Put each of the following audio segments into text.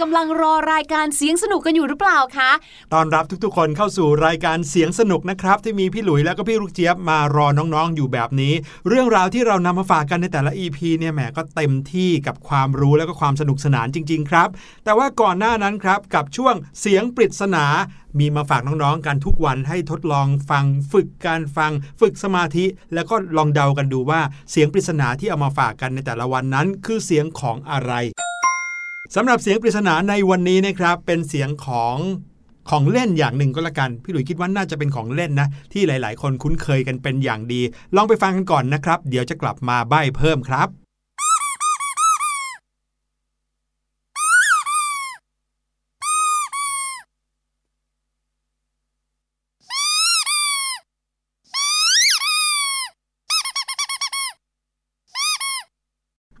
กำลังรอรายการเสียงสนุกกันอยู่หรือเปล่าคะตอนรับทุกๆ คนเข้าสู่รายการเสียงสนุกนะครับ ที่มีพี่หลุยแล้วก็พี่ลูกเจี๊ยบมารอน้องๆอยู่แบบนี้ เรื่องราวที่เรานำมาฝากกันในแต่ละ EP เนี่ยแหมก็เต็มที่กับความรู้แล้วก็ความสนุกสนานจริง ๆ ครับ แต่ว่าก่อนหน้านั้นครับกับช่วงเสียงปริศนามีมาฝากน้องๆ กันทุกวันให้ทดลองฟังฝึกการฟัง ฝึกสมาธิ แล้วก็ลองเดากันดูว่าเสียงปริศนาที่เอามาฝากกันในแต่ละวันนั้น คือเสียงของอะไร สำหรับเสียงปริศนาในวันนี้นะครับ เป็นเสียงของของเล่นอย่างหนึ่งก็แล้วกัน พี่หลุยคิดว่าน่าจะเป็นของเล่นนะ ที่หลาย ๆ คนคุ้นเคยกันเป็นอย่างดี ลองไปฟังกันก่อนนะครับ เดี๋ยวจะกลับมาใบ้เพิ่มครับ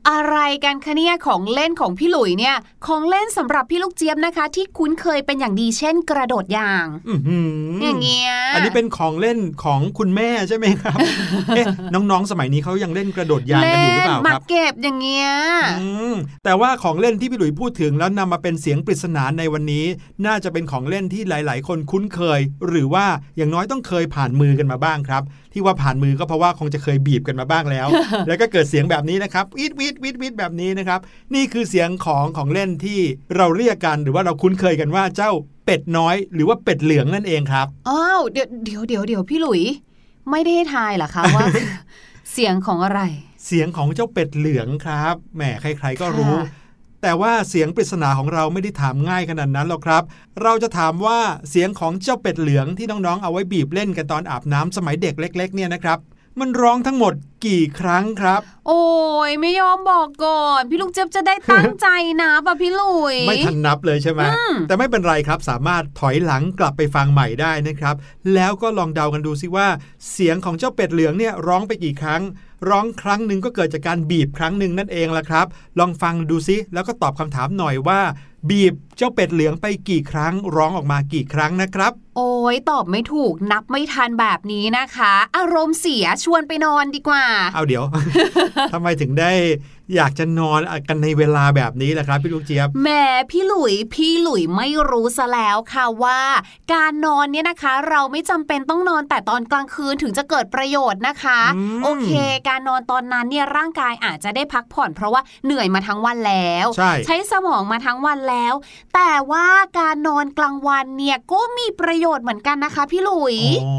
อะไร กันคะเนี่ยของเล่นของพี่หลุยเนี่ย ของเล่นสำหรับพี่ลูกเจี๊ยบนะคะ ที่คุ้นเคยเป็นอย่างดีเช่นกระโดดยางอื้อหือออย่างเงี้ยอันนี้เป็นของเล่นของคุณแม่ใช่ไหมครับเอ๊ะน้องๆสมัยนี้เขายังเล่นกระโดดยางกันอยู่หรือเปล่าหคมารับเก็บอย่างเงี้ยอืมแต่ว่าของเล่นที่พี่หลุยพูดถึงแล้วนำมาเป็นเสียงปริศนาในวันนี้ น่าจะเป็นของเล่นที่หลาย ๆ คนคุ้นเคย หรือว่าอย่างน้อยต้องเคยผ่านมือกันมาบ้างครับที่ว่าผ่านมือก็เพราะว่าคงจะเคยบีบกันมาบ้างแล้ว แล้วก็เกิดเสียงแบบนี้นะครับวิดวิดวิดวิดแบบนี้นะครับ นี่คือเสียงของของเล่นที่เราเรียกกันหรือว่าเราคุ้นเคยกันว่าเจ้าเป็ดน้อย หรือว่าเป็ดเหลืองนั่นเองครับอ้าวเดี๋ยวเดี๋ยวเดี๋ยวเดี๋ยวพี่หลุย ไม่ได้ให้ทายเหรอคะว่า เสียงของอะไร เสียงของเจ้าเป็ดเหลืองครับแหมใคร ๆก็รู้ค่ะ แต่ว่าเสียงปริศนาของเราไม่ได้ถามง่ายขนาดนั้นหรอกครับ เราจะถามว่าเสียงของเจ้าเป็ดเหลืองที่น้องๆ เอาไว้บีบเล่นกันตอนอาบน้ำสมัยเด็กเล็ก ๆ เนี่ยนะครับมันร้องทั้งหมดกี่ครั้งครับ โอ้ยไม่ยอมบอกก่อน พี่ลูกเจี๊ยบจะได้ตั้งใจนะป่ะพี่หลุย ไม่ทันนับเลยใช่ไหมอืมแต่ไม่เป็นไรครับสามารถถอยหลังกลับไปฟังใหม่ได้นะครับ แล้วก็ลองเดากันดูซิว่า เสียงของเจ้าเป็ดเหลืองเนี่ยร้องไปกี่ครั้ง ร้องครั้งหนึ่งก็เกิดจากการบีบครั้งหนึ่งนั่นเองละครับ ลองฟังดูซิแล้วก็ตอบคำถามหน่อยว่า บีบเจ้าเป็ดเหลืองไปกี่ครั้ง ร้องออกมากี่ครั้งนะครับ โอ้ยตอบไม่ถูกนับไม่ทันแบบนี้นะคะ อารมณ์เสียชวนไปนอนดีกว่า เอาเดี๋ยวทำไมถึงได้ อยากจะนอนกันในเวลาแบบนี้ล่ะครับพี่ลูกเจี๊ยบแหมพี่หลุยพี่หลุยไม่รู้ซะแล้วค่ะว่า การนอนเนี่ยนะคะ เราไม่จำเป็นต้องนอนแต่ตอนกลางคืนถึงจะเกิดประโยชน์นะคะอืมโอเค การนอนตอนนั้นเนี่ยร่างกายอาจจะได้พักผ่อนเพราะว่าเหนื่อยมาทั้งวันแล้ว ใช่ใช้สมองมาทั้งวันแล้ว แต่ว่าการนอนกลางวันเนี่ยก็มีประโยชน์เหมือนกันนะคะ พี่หลุยอ๋อ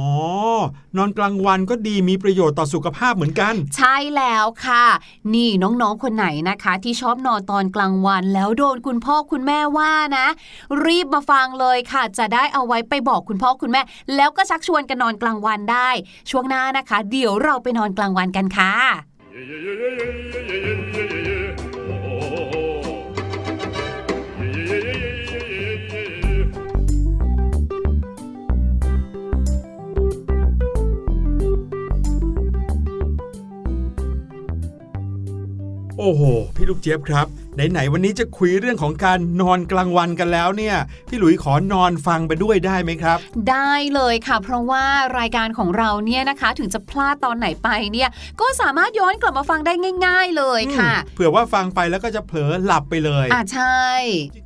นอนกลางวันก็ดีมีประโยชน์ต่อสุขภาพเหมือนกัน ใช่แล้วค่ะ นี่น้องๆคนไหนนะคะ ที่ชอบนอนตอนกลางวัน แล้วโดนคุณพ่อคุณแม่ว่านะ รีบมาฟังเลยค่ะ จะได้เอาไว้ไปบอกคุณพ่อคุณแม่ แล้วก็ชักชวนกันนอนกลางวันได้ ช่วงหน้านะคะ เดี๋ยวเราไปนอนกลางวันกันค่ะ โอ้โห พี่ลูกเจี๊ยบครับ ไหนๆวันนี้จะคุยเรื่องของการนอนกลางวันกันแล้วเนี่ย พี่หลุยขอนอนฟังไปด้วยได้ไหมครับ ได้เลยค่ะ เพราะว่ารายการของเราเนี่ยนะคะถึงจะพลาดตอนไหนไปเนี่ยก็สามารถย้อนกลับมาฟังได้ง่าย ๆเลยค่ะอืมเผื่อว่าฟังไปแล้วก็จะเผลอหลับไปเลยอ่าใช่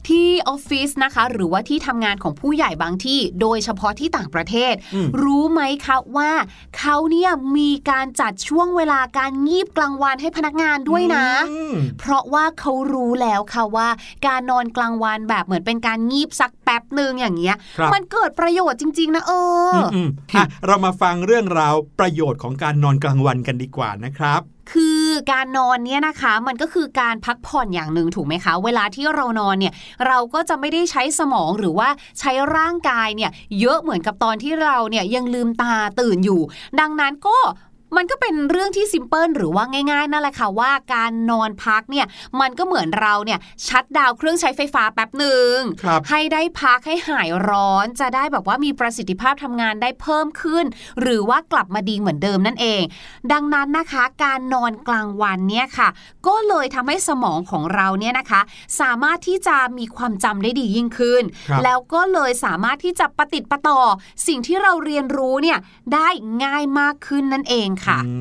ที่ออฟฟิศนะคะ หรือว่าที่ทำงานของผู้ใหญ่บางที่ โดยเฉพาะที่ต่างประเทศอืมรู้ไหมคะว่าเขาเนี่ยมีการจัดช่วงเวลาการงีบกลางวันให้พนักงานด้วยนะอืมเพราะว่าเขารู้แล้วค่ะว่า การนอนกลางวันแบบเหมือนเป็นการงีบสักแป๊บหนึ่งอย่างเงี้ยครับมันเกิดประโยชน์จริง ๆ นะเออออืมๆอะเรามาฟังเรื่องราวประโยชน์ของการนอนกลางวันกันดีกว่านะครับคือการนอนเนี่ยนะคะมันก็คือการพักผ่อนอย่างหนึ่งถูกไหมคะ เวลาที่เรานอนเนี่ยเราก็จะไม่ได้ใช้สมองหรือว่าใช้ร่างกายเนี่ยเยอะเหมือนกับตอนที่เราเนี่ยยังลืมตาตื่นอยู่ ดังนั้นก็ มันก็เป็นเรื่องที่ซิมเพิลหรือว่าง่ายๆนั่นแหละค่ะว่าการนอนพักเนี่ยมันก็เหมือนเราเนี่ยชัดดาวน์เครื่องใช้ไฟฟ้าแป๊บหนึ่งครับให้ได้พักให้หายร้อนจะได้แบบว่ามีประสิทธิภาพทำงานได้เพิ่มขึ้น หรือว่ากลับมาดีเหมือนเดิมนั่นเอง ดังนั้นนะคะ การนอนกลางวันเนี่ยค่ะ ก็เลยทำให้สมองของเราเนี่ยนะคะ สามารถที่จะมีความจำได้ดียิ่งขึ้นครับแล้วก็เลยสามารถที่จะปฏิดประต่อสิ่งที่เราเรียนรู้เนี่ยได้ง่ายมากขึ้นนั่นเองค่ะอื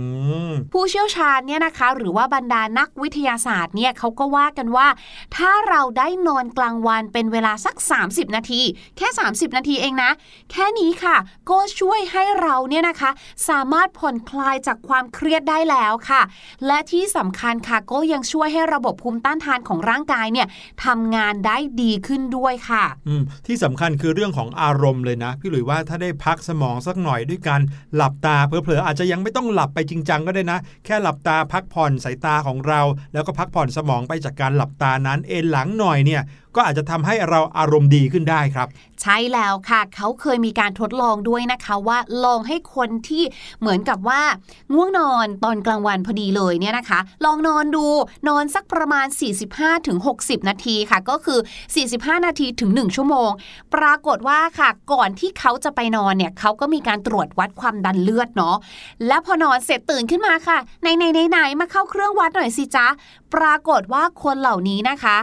มผู้เชี่ยวชาญเนี่ยนะคะ หรือว่าบรรดานักวิทยาศาสตร์เนี่ยเขาก็ว่ากันว่า ถ้าเราได้นอนกลางวันเป็นเวลาสัก 30 นาที แค่ 30 นาทีเองนะ แค่นี้ค่ะ ก็ช่วยให้เราเนี่ยนะคะ สามารถผ่อนคลายจากความเครียดได้แล้วค่ะ และที่สำคัญค่ะก็ยังช่วยให้ระบบภูมิต้านทานของร่างกายเนี่ยทำงานได้ดีขึ้นด้วยค่ะอืมที่สำคัญคือเรื่องของอารมณ์เลยนะ พี่หลุยว่าถ้าได้พักสมองสักหน่อยด้วยการหลับตาเผลอๆอาจจะยังไม่ต้องหลับไปจริงจังก็ได้นะ แค่หลับตาพักผ่อนสายตาของเรา แล้วก็พักผ่อนสมองไปจากการหลับตานั้นเอนหลังหน่อยเนี่ย ก็อาจจะทำให้เราอารมณ์ดีขึ้นได้ครับ ใช่แล้วค่ะ เขาเคยมีการทดลองด้วยนะคะว่าลองให้คนที่เหมือนกับว่าง่วงนอนตอนกลางวันพอดีเลยเนี่ยนะคะ ลองนอนดูนอนสักประมาณ 45-60 นาทีค่ะ ก็คือ 45 นาทีถึง 1 ชั่วโมง ปรากฏว่าค่ะก่อนที่เขาจะไปนอนเนี่ยเขาก็มีการตรวจวัดความดันเลือดเนาะและพอนอนเสร็จตื่นขึ้นมาค่ะไหนไหนไหนไหนมาเข้าเครื่องวัดหน่อยสิจ๊ะ ปรากฏว่าคนเหล่านี้นะคะ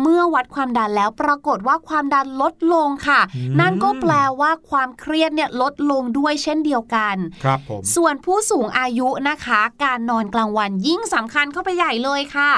เมื่อวัดความดันแล้วปรากฏว่าความดันลดลงค่ะอืมนั่นก็แปลว่าความเครียดเนี่ยลดลงด้วยเช่นเดียวกันครับผมส่วนผู้สูงอายุนะคะ การนอนกลางวันยิ่งสำคัญเข้าไปใหญ่เลยค่ะ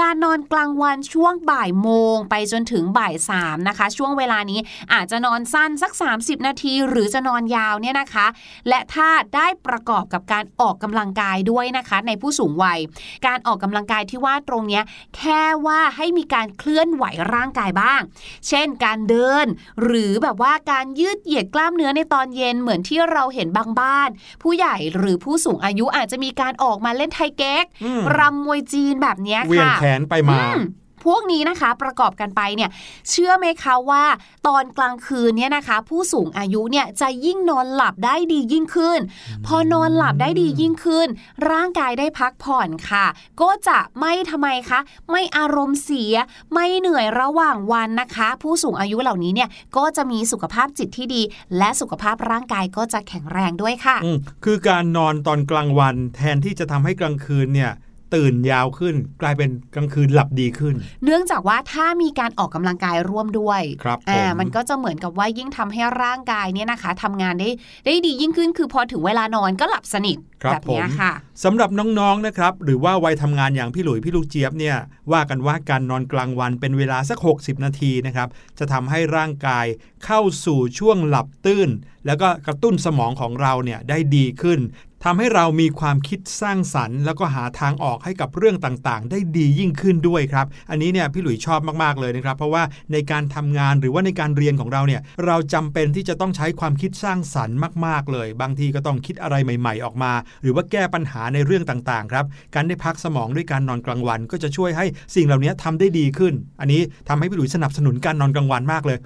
การนอนกลางวันช่วงบ่ายโมงไปจนถึงบ่ายสามนะคะ ช่วงเวลานี้อาจจะนอนสั้นสัก 30 นาที หรือจะนอนยาวเนี่ยนะคะ และถ้าได้ประกอบกับการออกกำลังกายด้วยนะคะ ในผู้สูงวัย การออกกำลังกายที่ว่าตรงเนี้ยแค่ว่าให้มีการเคลื่อนไหวร่างกายบ้าง เช่น การเดิน หรือแบบว่าการยืดเหยียดกล้ามเนื้อในตอนเย็นเหมือนที่เราเห็นบางบ้าน ผู้ใหญ่หรือผู้สูงอายุอาจจะมีการออกมาเล่นไทเก๊กอืมรำมวยจีนแบบเนี้ยเวียงค่ะแขนไปมาอืมพวกนี้นะคะประกอบกันไปเนี่ยเชื่อไหมคะว่าตอนกลางคืนเนี่ยนะคะ ผู้สูงอายุเนี่ยจะยิ่งนอนหลับได้ดียิ่งขึ้น พอนอนหลับได้ดียิ่งขึ้น ร่างกายได้พักผ่อนค่ะ ก็จะไม่ทำไมคะ ไม่อารมณ์เสีย ไม่เหนื่อยระหว่างวันนะคะ ผู้สูงอายุเหล่านี้เนี่ยก็จะมีสุขภาพจิตที่ดี และสุขภาพร่างกายก็จะแข็งแรงด้วยค่ะอืมคือการนอนตอนกลางวันแทนที่จะทำให้กลางคืนเนี่ย ตื่นยาวขึ้น กลายเป็นกลางคืนหลับดีขึ้น เนื่องจากว่าถ้ามีการออกกำลังกายร่วมด้วยครับอ่าผมมันก็จะเหมือนกับว่ายิ่งทำให้ร่างกายเนี่ยนะคะทำงานได้ได้ดียิ่งขึ้น คือพอถึงเวลานอนก็หลับสนิทครับแบบเนี้ยผมค่ะสำหรับน้องๆนะครับ หรือว่าวัยทำงานอย่างพี่หลุยพี่ลูกเจี๊ยบเนี่ยว่ากันว่าการนอนกลางวันเป็นเวลาสัก 60 นาทีนะครับจะทำให้ร่างกายเข้าสู่ช่วงหลับตื้นแล้วก็กระตุ้นสมองของเราเนี่ยได้ดีขึ้น ทำให้เรามีความคิดสร้างสรรค์ แล้วก็หาทางออกให้กับเรื่องต่างๆ ได้ดียิ่งขึ้นด้วยครับ อันนี้เนี่ยพี่หลุยชอบมากๆเลยนะครับ เพราะว่าในการทำงานหรือว่าในการเรียนของเราเนี่ยเราจำเป็นที่จะต้องใช้ความคิดสร้างสรรค์มาก ๆ เลย บางทีก็ต้องคิดอะไรใหม่ ๆ ออกมา หรือว่าแก้ปัญหาในเรื่องต่างๆครับการได้พักสมองด้วยการนอนกลางวัน ก็จะช่วยให้สิ่งเหล่านี้ทำได้ดีขึ้น อันนี้ทำให้พี่หลุยสนับสนุนการนอนกลางวันมากเลย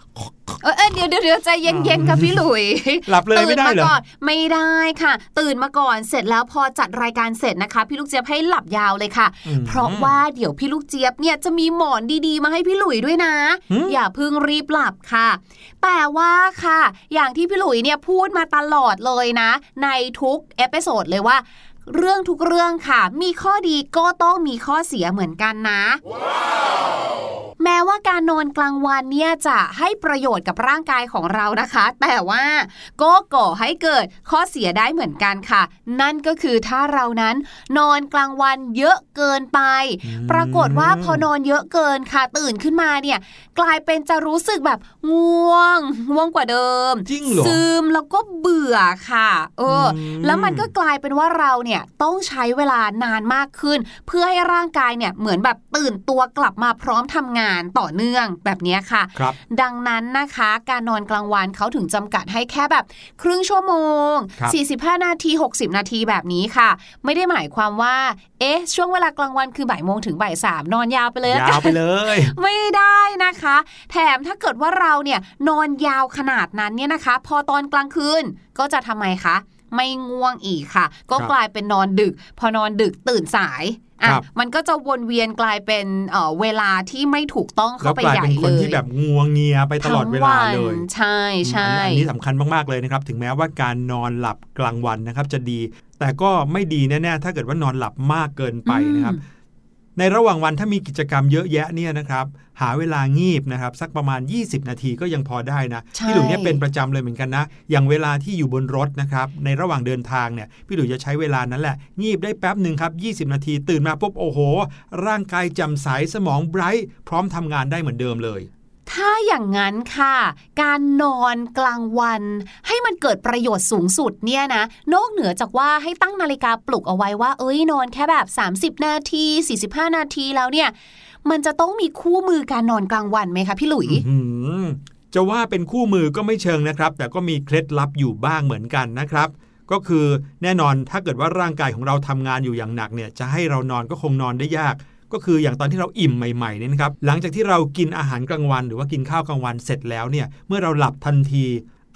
เออเออเดี๋ยวเดี๋ยวเดี๋ยวใจเย็นๆค่ะพี่หลุยหลับเลยไม่ได้เหรอตื่นมาก่อนไม่ได้ค่ะ ตื่นมาก่อนเสร็จแล้วพอจัดรายการเสร็จนะคะ พี่ลูกเจี๊ยบให้หลับยาวเลยค่ะอืมเพราะว่าเดี๋ยวพี่ลูกเจี๊ยบเนี่ยจะมีหมอนดีๆ มาให้พี่หลุยด้วยนะหืมอย่าเพิ่งรีบหลับค่ะ แต่ว่าค่ะ อย่างที่พี่หลุยเนี่ยพูดมาตลอดเลยนะ ในทุกเอพิโซดเลยว่าเรื่องทุกเรื่องค่ะ มีข้อดีก็ต้องมีข้อเสียเหมือนกันนะ แม้ว่าการนอนกลางวันเนี่ยจะให้ประโยชน์กับร่างกายของเรานะคะ แต่ว่าก็ก่อให้เกิดข้อเสียได้เหมือนกันค่ะ นั่นก็คือถ้าเรานั้น นอนกลางวันเยอะเกินไปอืมปรากฏว่าพอนอนเยอะเกินค่ะ ตื่นขึ้นมาเนี่ยกลายเป็นจะรู้สึกแบบง่วงง่วงกว่าเดิมจริงเหรอซึมแล้วก็เบื่อค่ะ เอออมแล้วมันก็กลายเป็นว่าเราเนี่ยต้องใช้เวลานานมากขึ้น เพื่อให้ร่างกายเนี่ยเหมือนแบบตื่นตัวกลับมาพร้อมทำงานต่อเนื่องแบบเนี้ยค่ะครับดังนั้นนะคะ การนอนกลางวันเขาถึงจำกัดให้แค่แบบ ครึ่งชั่วโมงครับ45 นาที 60 นาทีแบบนี้ค่ะ ไม่ได้หมายความว่า เอ๊ะ ช่วงเวลากลางวันคือบ่ายโมงถึงบ่ายสามนอนยาวไปเลยละกันยาวไปเลย ไม่ได้นะคะ แถมถ้าเกิดว่าเราเนี่ยนอนยาวขนาดนั้นเนี่ยนะคะ พอตอนกลางคืนก็จะทำไมคะไม่ง่วงอีกค่ะ ก็ครับกลายเป็นนอนดึก พอนอนดึกตื่นสาย อะครับมันก็จะวนเวียนกลายเป็นเอ่อเวลาที่ไม่ถูกต้องแล้เข้าวไปกลายใหญ่เป็นคเลนยที่แบบงัวงเงียไปตลอดเวลาเลยทั้งวันใช่ใช่อันนี้สำคัญมากๆเลยนะครับ ถึงแม้ว่าการนอนหลับกลางวันนะครับจะดี แต่ก็ไม่ดีแน่ๆถ้าเกิดว่านอนหลับมากเกินไปนะครับอืม ในระหว่างวันถ้ามีกิจกรรมเยอะแยะเนี่ยนะครับ หาเวลางีบนะครับ สักประมาณ 20 นาทีก็ยังพอได้นะใช่พี่หลุยเนี่ยเป็นประจำเลยเหมือนกันนะ อย่างเวลาที่อยู่บนรถนะครับ ในระหว่างเดินทางเนี่ยพี่หลุยจะใช้เวลานั้นแหละ งีบได้แป๊บหนึ่งครับ 20 นาทีตื่นมาปุ๊บโอ้โห ร่างกายแจำใสสมองไบรท์พร้อมทำงานได้เหมือนเดิมเลย ถ้าอย่างนั้นค่ะ การนอนกลางวัน ให้มันเกิดประโยชน์สูงสุดเนี่ยนะ นอกเหนือจากว่าให้ตั้งนาฬิกาปลุกเอาไว้ว่า เอ้ยนอนแค่แบบ 30 นาที 45 นาทีแล้วเนี่ย มันจะต้องมีคู่มือการนอนกลางวันไหมคะพี่หลุยจะว่าเป็นคู่มือก็ไม่เชิงนะครับ แต่ก็มีเคล็ดลับอยู่บ้างเหมือนกันนะครับก็คือแน่นอนถ้าเกิดว่าร่างกายของเราทำงานอยู่อย่างหนักเนี่ยจะให้เรานอนก็คงนอนได้ยาก ก็คืออย่างตอนที่เราอิ่มใหม่ๆเนี่ยนะครับหลังจากที่เรากินอาหารกลางวัน หรือว่ากินข้าวกลางวันเสร็จแล้วเนี่ยเมื่อเราหลับทันที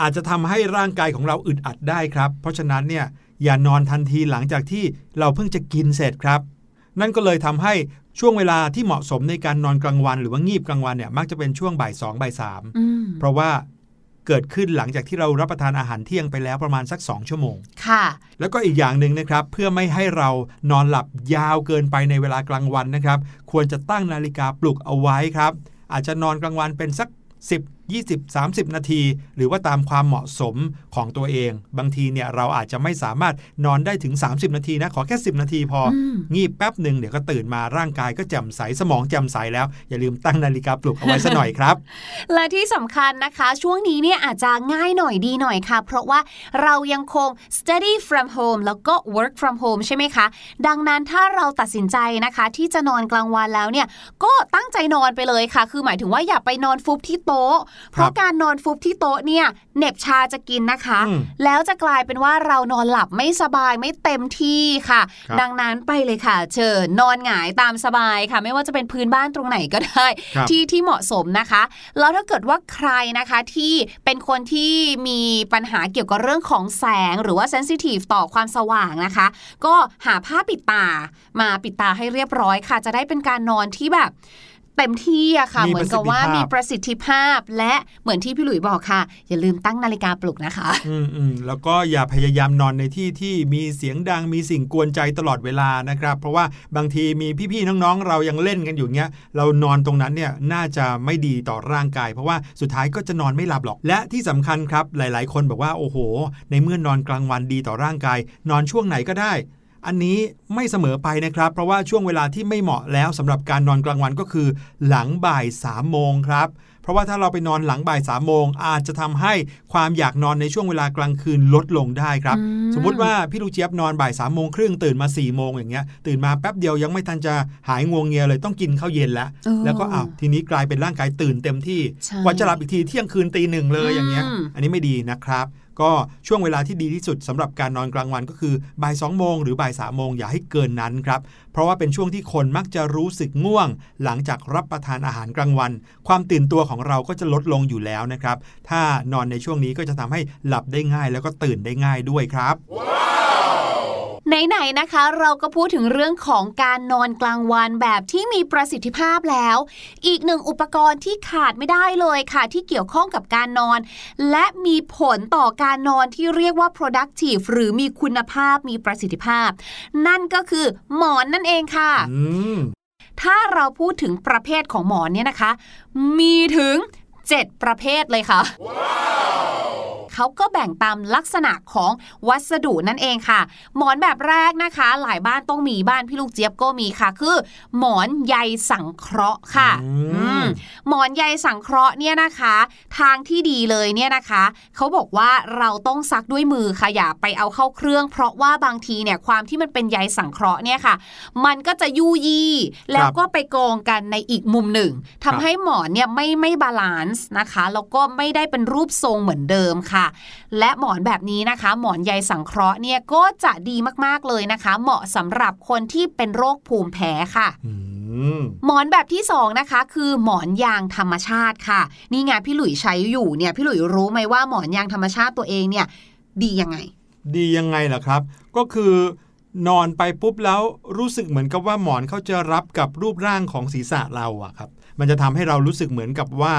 อาจจะทำให้ร่างกายของเราอึดอัดได้ครับ เพราะฉะนั้นเนี่ยอย่านอนทันทีหลังจากที่เราเพิ่งจะกินเสร็จครับ นั่นก็เลยทำให้ช่วงเวลาที่เหมาะสมในการนอนกลางวัน หรือว่างีบกลางวันเนี่ยมักจะเป็นช่วงบ่ายสองบ่ายสามอืมเพราะว่า เกิดขึ้นหลังจากที่เรารับประทานอาหารเที่ยงไปแล้วประมาณสัก 2 ชั่วโมง ค่ะ แล้วก็อีกอย่างหนึ่งนะครับ เพื่อไม่ให้เรานอนหลับยาวเกินไปในเวลากลางวันนะครับ ควรจะตั้งนาฬิกาปลุกเอาไว้ครับ อาจจะนอนกลางวันเป็นสัก 10 20 30 นาที หรือว่าตามความเหมาะสมของตัวเอง บางทีเนี่ยเราอาจจะไม่สามารถนอนได้ถึง 30 นาทีนะ ขอแค่ 10 นาทีพออมงีบแป๊บหนึ่งเดี๋ยวก็ตื่นมาร่างกายก็แจ่มใสสมองแจ่มใสแล้ว อย่าลืมตั้งนาฬิกาปลุกเอาไว้ซะหน่อยครับ และที่สำคัญนะคะ ช่วงนี้เนี่ยอาจจะง่ายหน่อยดีหน่อยค่ะ เพราะว่าเรายังคง study from home แล้วก็ work from home ใช่ไหมคะ ดังนั้นถ้าเราตัดสินใจนะคะ ที่จะนอนกลางวันแล้วเนี่ยก็ตั้งใจนอนไปเลยค่ะ คือหมายถึงว่าอย่าไปนอนฟุบที่โต๊ะเพราะการนอนฟุบที่โต๊ะเนี่ยเหน็บชาจะกินนะคะอืมแล้วจะกลายเป็นว่าเรานอนหลับไม่สบายไม่เต็มที่ค่ะครับดังนั้นไปเลยค่ะ เชิญนอนหงายตามสบายค่ะ ไม่ว่าจะเป็นพื้นบ้านตรงไหนก็ได้ครับที่ที่เหมาะสมนะคะ แล้วถ้าเกิดว่าใครนะคะที่เป็นคนที่มีปัญหาเกี่ยวกับเรื่องของแสงหรือว่าเซนซิทีฟต่อความสว่างนะคะ ก็หาผ้าปิดตามาปิดตาให้เรียบร้อยค่ะ จะได้เป็นการนอนที่แบบ เต็มที่อะค่ะมีเหมือนกับว่าประสิทธิภาพมีประสิทธิภาพ และเหมือนที่พี่หลุยบอกค่ะ อย่าลืมตั้งนาฬิกาปลุกนะคะ อืมอืมแล้วก็อย่าพยายามนอนในที่ที่มีเสียงดังมีสิ่งกวนใจตลอดเวลานะครับ เพราะว่าบางทีมีพี่ๆน้องๆ เรายังเล่นกันอยู่เงี้ยเรานอนตรงนั้นเนี่ยน่าจะไม่ดีต่อร่างกาย เพราะว่าสุดท้ายก็จะนอนไม่หลับหรอก และที่สำคัญครับหลาย ๆ คนบอกว่าโอ้โห ในเมื่อนอนกลางวันดีต่อร่างกาย นอนช่วงไหนก็ได้ อันนี้ไม่เสมอไปนะครับ เพราะว่าช่วงเวลาที่ไม่เหมาะแล้วสำหรับการนอนกลางวันก็คือ หลังบ่าย3ามโมงครับเพราะว่าถ้าเราไปนอนหลังบ่ายสามโมงอาจจะทำให้ความอยากนอนในช่วงเวลากลางคืนลดลงได้ครับอืมสมมุติว่าพี่ลูกเจี๊ยบนอนบ่ายสามโมงครึ่งตื่นมา4ี่โมงอย่างเงี้ยตื่นมาแป๊บเดียวยังไม่ทันจะหายงวงเงียเลยต้องกินข้าวเย็นแล้วเออแล้วก็อ้าวทีนี้กลายเป็นร่างกายตื่นเต็มที่ใช่กว่าจะหลับอีกทีเที่ยงคืนตีหนึ่งเลยอย่างเงี้ยอืมอันนี้ไม่ดีนะครับ ก็ช่วงเวลาที่ดีที่สุดสำหรับการนอนกลางวันก็คือบ่าย2โมงหรือบ่าย3โมงอย่าให้เกินนั้นครับ เพราะว่าเป็นช่วงที่คนมักจะรู้สึกง่วง หลังจากรับประทานอาหารกลางวัน ความตื่นตัวของเราก็จะลดลงอยู่แล้วนะครับ ถ้านอนในช่วงนี้ก็จะทำให้หลับได้ง่าย แล้วก็ตื่นได้ง่ายด้วยครับ ไหนๆนะคะ เราก็พูดถึงเรื่องของการนอนกลางวันแบบที่มีประสิทธิภาพแล้ว อีกหนึ่งอุปกรณ์ที่ขาดไม่ได้เลยค่ะ ที่เกี่ยวข้องกับการนอน และมีผลต่อการนอนที่เรียกว่า productive หรือมีคุณภาพมีประสิทธิภาพ นั่นก็คือหมอนนั่นเองค่ะอืมถ้าเราพูดถึงประเภทของหมอนเนี่ยนะคะ มีถึง 7 ประเภทเลยค่ะ เขาก็แบ่งตามลักษณะของวัสดุนั่นเองค่ะ หมอนแบบแรกนะคะ หลายบ้านต้องมีบ้านพี่ลูกเจี๊ยบก็มีค่ะ คือ หมอนใยสังเคราะห์ค่ะอืมอืมหมอนใยสังเคราะห์เนี่ยนะคะ ทางที่ดีเลยเนี่ยนะคะเขาบอกว่าเราต้องซักด้วยมือค่ะอย่าไปเอาเข้าเครื่อง เพราะว่าบางทีเนี่ยความที่มันเป็นใยสังเคราะห์เนี่ยค่ะ มันก็จะยุยี่ แล้วก็ไปกองกันในอีกมุมหนึ่งทำให้หมอนเนี่ยไม่ไม่ balance นะคะ แล้วก็ไม่ได้เป็นรูปทรงเหมือนเดิมค่ะและหมอนแบบนี้นะคะ หมอนใยสังเคราะห์เนี่ยก็จะดีมากๆเลยนะคะ เหมาะสำหรับคนที่เป็นโรคภูมิแพ้ค่ะอืมหมอนแบบที่สองนะคะคือหมอนยางธรรมชาติค่ะ นี่ไงพี่หลุยใช้อยู่เนี่ยพี่หลุยรู้ไหมว่าหมอนยางธรรมชาติตัวเองเนี่ย ดียังไง ดียังไงล่ะครับ ก็คือนอนไปปุ๊บแล้วรู้สึกเหมือนกับว่าหมอนเขาจะรับกับรูปร่างของศีรษะเราอะครับ มันจะทำให้เรารู้สึกเหมือนกับว่า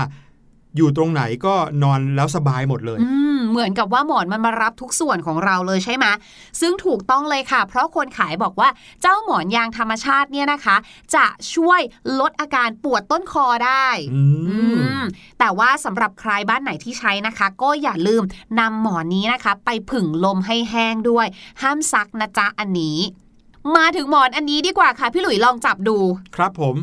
อยู่ตรงไหนก็นอนแล้วสบายหมดเลยอืมเหมือนกับว่าหมอนมันมารับทุกส่วนของเราเลยใช่ไหมซึ่งถูกต้องเลยค่ะ เพราะคนขายบอกว่าเจ้าหมอนยางธรรมชาติเนี่ยนะคะ จะช่วยลดอาการปวดต้นคอได้อืมอืมแต่ว่าสำหรับใครบ้านไหนที่ใช้นะคะ ก็อย่าลืมนำหมอนนี้นะคะ ไปผึ่งลมให้แห้งด้วย ห้ามซักนะจ๊ะอันนี้ มาถึงหมอนอันนี้ดีกว่าค่ะ พี่หลุยลองจับดู ครับผม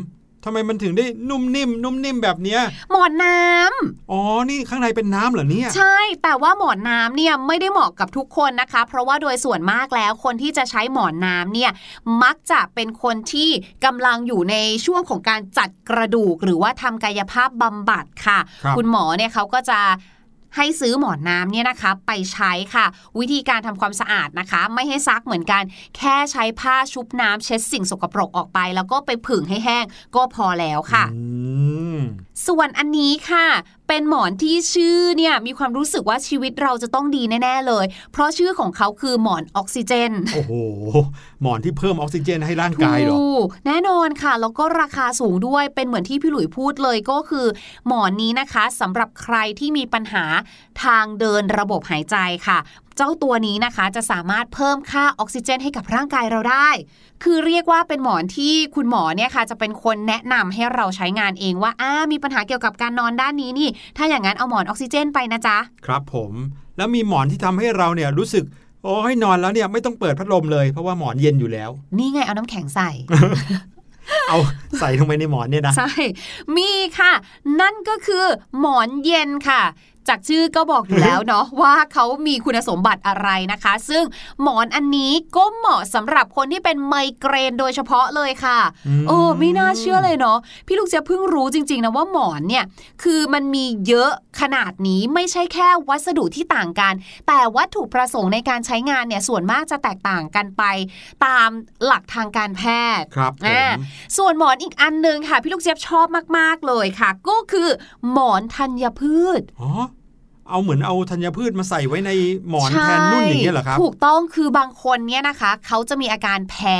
ทำไมมันถึงได้นุ่มนิ่มนุ่มนิ่มแบบเนี้ยหมอนน้ำอ๋อนี่ข้างในเป็นน้ำเหรอเนี่ย ใช่ แต่ว่าหมอนน้ำเนี่ยไม่ได้เหมาะกับทุกคนนะคะ เพราะว่าโดยส่วนมากแล้วคนที่จะใช้หมอนน้ำเนี่ยมักจะเป็นคนที่กำลังอยู่ในช่วงของการจัดกระดูก หรือว่าทำกายภาพบำบัดค่ะครับณหมอเนี่ยเขาก็จะ ให้ซื้อหมอนน้ำเนี่ยนะคะ ไปใช้ค่ะ วิธีการทำความสะอาดนะคะ ไม่ให้ซักเหมือนกัน แค่ใช้ผ้าชุบน้ำเช็ดสิ่งสกปรกออกไป แล้วก็ไปผึ่งให้แห้งก็พอแล้วค่ะอืมส่วนอันนี้ค่ะ เป็นหมอนที่ชื่อเนี่ยมีความรู้สึกว่าชีวิตเราจะต้องดีแน่ ๆ เลย เพราะชื่อของเขาคือหมอนออกซิเจน โอ้โห หมอนที่เพิ่มออกซิเจนให้ร่างกายเหรอถูกแน่นอนค่ะ แล้วก็ราคาสูงด้วยเป็นเหมือนที่พี่หลุยพูดเลยก็คือ หมอนนี้นะคะสำหรับใครที่มีปัญหาทางเดินระบบหายใจค่ะเจ้าตัวนี้นะคะจะสามารถเพิ่มค่าออกซิเจนให้กับร่างกายเราได้ คือเรียกว่าเป็นหมอนที่คุณหมอเนี่ยค่ะจะเป็นคนแนะนำให้เราใช้งานเองว่าอ้ามีปัญหาเกี่ยวกับการนอนด้านนี้นี่ ถ้าอย่างนั้นเอาหมอนออกซิเจนไปนะจ๊ะ ครับผมแล้วมีหมอนที่ทำให้เราเนี่ยรู้สึกโอ้ให้นอนแล้วเนี่ยไม่ต้องเปิดพัดลมเลยเพราะว่าหมอนเย็นอยู่แล้ว นี่ไงเอาน้ำแข็งใส่เอาใส่ลงไปในหมอนเนี่ยนะ ใช่ มีค่ะ นั่นก็คือหมอนเย็นค่ะ จากชื่อก็บอกอยู่แล้วเนาะว่าเขามีคุณสมบัติอะไรนะคะ ซึ่งหมอนอันนี้ก็เหมาะสำหรับคนที่เป็นไมเกรนโดยเฉพาะเลยค่ะอืมโอ้ไม่น่าเชื่อเลยเนาะพี่ลูกเจะเพิ่งรู้จริงๆนะว่าหมอนเนี่ยคือมันมีเยอะขนาดนี้ไม่ใช่แค่วัสดุที่ต่างกัน แต่วัตถุประสงค์ในการใช้งานเนี่ยส่วนมากจะแตกต่างกันไป ตามหลักทางการแพทย์ครับผมอ่าส่วนหมอนอีกอันหนึงค่ะ พี่ลูกเจี๊ยบชอบมาก ๆเลยค่ะ ก็คือหมอนธัญพืชอ๋อ เอาเหมือนเอาธัญพืชมาใส่ไว้ในหมอนแทนนุ่นอย่างเงี้ยเหรอครับ ถูกต้องคือบางคนเนี่ยนะคะ เขาจะมีอาการแพ้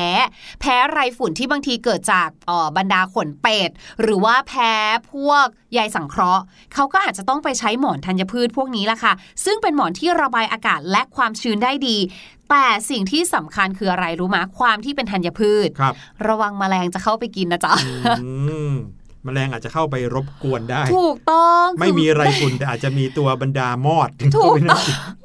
แพ้ไรฝุ่นที่บางทีเกิดจากเอ่อบรรดาขนเป็ดหรือว่าแพ้พวกใยสังเคราะห์ เขาก็อาจจะต้องไปใช้หมอนธัญพืชพวกนี้ละค่ะ ซึ่งเป็นหมอนที่ระบายอากาศและความชื้นได้ดี แต่สิ่งที่สำคัญคืออะไรรู้ไหมความที่เป็นธัญพืชครับระวังแมลงจะเข้าไปกินนะจ๊ะอื มแมลงอาจจะเข้าไปรบกวนได้ ถูกต้องไม่มีคือไรฝุ่นแต่อาจจะมีตัวบรรดามอดถึงถูเข้ากไปต้นั่องน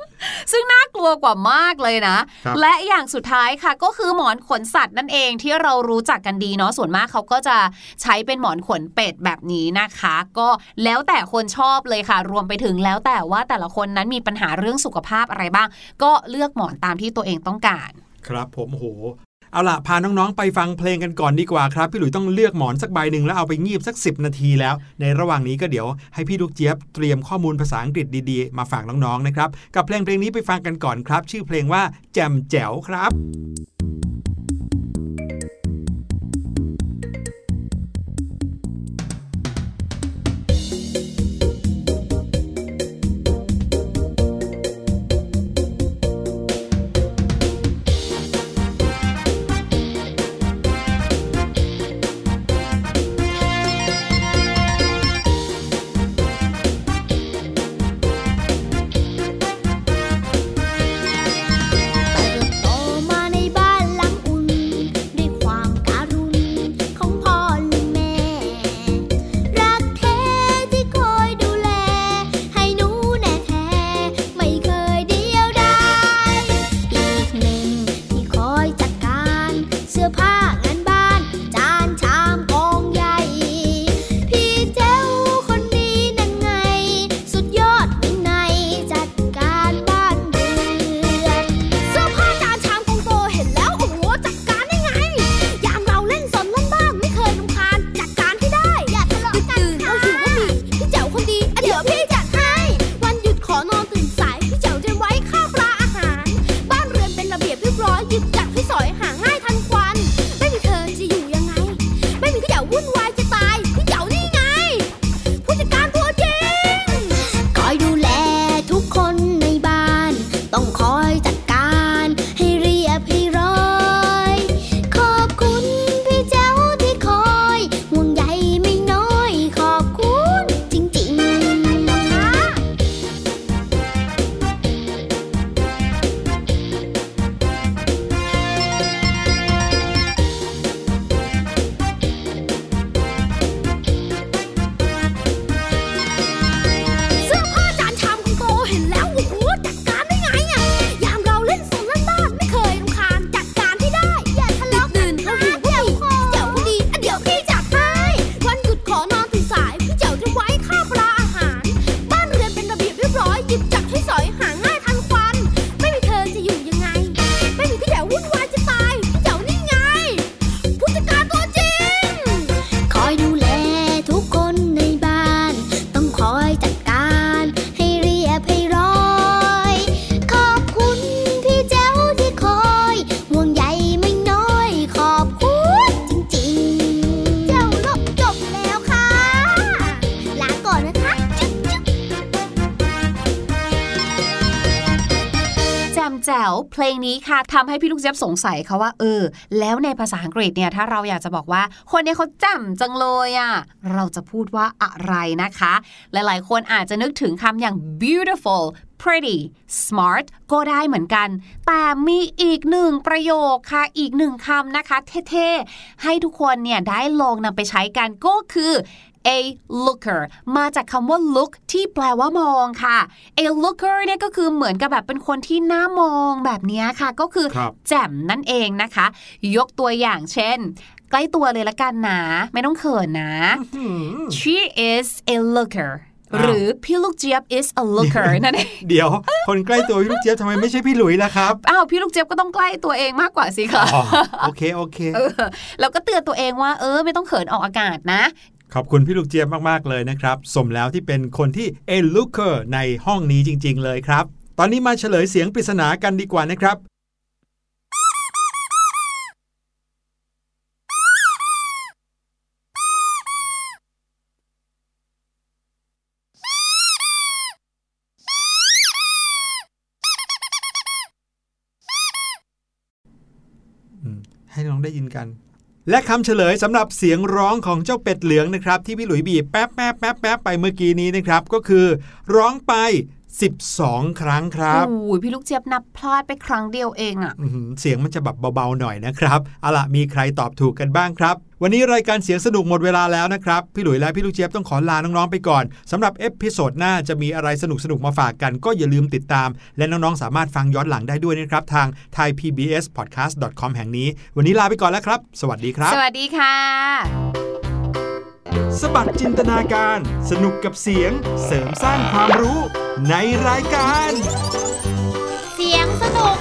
ซึ่งน่ากลัวกว่ามากเลยนะครับและอย่างสุดท้ายค่ะก็คือหมอนขนสัตว์นั่นเองที่เรารู้จักกันดีเนาะส่วนมากเขาก็จะใช้เป็นหมอนขนเป็ดแบบนี้นะคะ ก็แล้วแต่คนชอบเลยค่ะ รวมไปถึงแล้วแต่ว่าแต่ละคนนั้นมีปัญหาเรื่องสุขภาพอะไรบ้าง ก็เลือกหมอนตามที่ตัวเองต้องการ ครับผมโห เอาล่ะพาน้องๆไปฟังเพลงกันก่อนดีกว่าครับพี่หลุยต้องเลือกหมอนสักใบหนึ่งแล้วเอาไปงีบสัก 10 นาทีแล้ว ในระหว่างนี้ก็เดี๋ยวให้พี่ลูกเจี๊ยบเตรียมข้อมูลภาษาอังกฤษดีๆ มาฝากน้องๆนะครับกับเพลงเพลงนี้ไปฟังกันก่อนครับ ชื่อเพลงว่าแจมแจ๋วครับ cái đầu quýnh quay นี้ค่ะทำให้พี่ลูกเจี๊ยบสงสัยเขาว่าเออ แล้วในภาษาอังกฤษเนี่ยถ้าเราอยากจะบอกว่า คนนี้เขาแจ่มจังเลยอะ่ะเราจะพูดว่าอะไรนะคะ หลายๆ คนอาจจะนึกถึงคำอย่าง beautiful pretty smart ก็ได้เหมือนกัน แต่มีอีกหนึ่งประโยคค่ะ อีกหนึ่งคำนะคะ เท่ ๆ ให้ทุกคนเนี่ยได้ลองนำไปใช้กันก็คือ a looker มาจากคำว่า look ที่แปลว่ามองค่ะ a looker เนี่ยก็คือเหมือนกับแบบเป็นคนที่น่ามองแบบนี้ค่ะ ก็คือครับแจ่มนั่นเองนะคะ ยกตัวอย่างเช่นใกล้ตัวเลยละกันนะ ไม่ต้องเขินนะ she is a looker อ้าวหรือพี่ลูกเจี๊ยบ is a looker นั่นเองเดี๋ยว คนใกล้ตัวพี่ลูกเจี๊ยบทำไมไม่ใช่พี่หลุยล่ะครับ อ้าวพี่ลูกเจี๊ยบก็ต้องใกล้ตัวเองมากกว่าสิคะอ๋อโอเคโอเคเออแล้วก็เตือนตัวเองว่าเออไม่ต้องเขินออกอากาศนะ ขอบคุณพี่ลูกเจี๊ยบมาก ๆ เลยนะครับ สมแล้วที่เป็นคนที่เอลูเคอร์ในห้องนี้จริง ๆ เลยครับ ตอนนี้มาเฉลยเสียงปริศนากันดีกว่านะครับ ให้น้องได้ยินกัน และคำเฉลยสำหรับเสียงร้องของเจ้าเป็ดเหลืองนะครับ ที่พี่หลุยบีบแป๊บแป๊บแป๊บแป๊บไปเมื่อกี้นี้นะครับ ก็คือ ร้องไป 12 ครั้งครับโอ้ยพี่ลูกเจี๊ยบนับพลาดไปครั้งเดียวเองอะอื้อหือเสียงมันจะแบบเบาๆหน่อยนะครับเอาล่ะมีใครตอบถูกกันบ้างครับ วันนี้รายการเสียงสนุกหมดเวลาแล้วนะครับ พี่หลุยและพี่ลูกเจี๊ยบต้องขอลาน้องๆไปก่อนสำหรับ episode หน้าจะมีอะไรสนุกๆมาฝากกันก็อย่าลืมติดตาม และน้องๆสามารถฟังย้อนหลังได้ด้วยนะครับ ทาง thaipbspodcast.com แห่งนี้ วันนี้ลาไปก่อนแล้วครับ สวัสดีครับ สวัสดีค่ะสบัดจินตนาการ สนุกกับเสียง เสริมสร้างความรู้ ในรายการ เสียงสนุก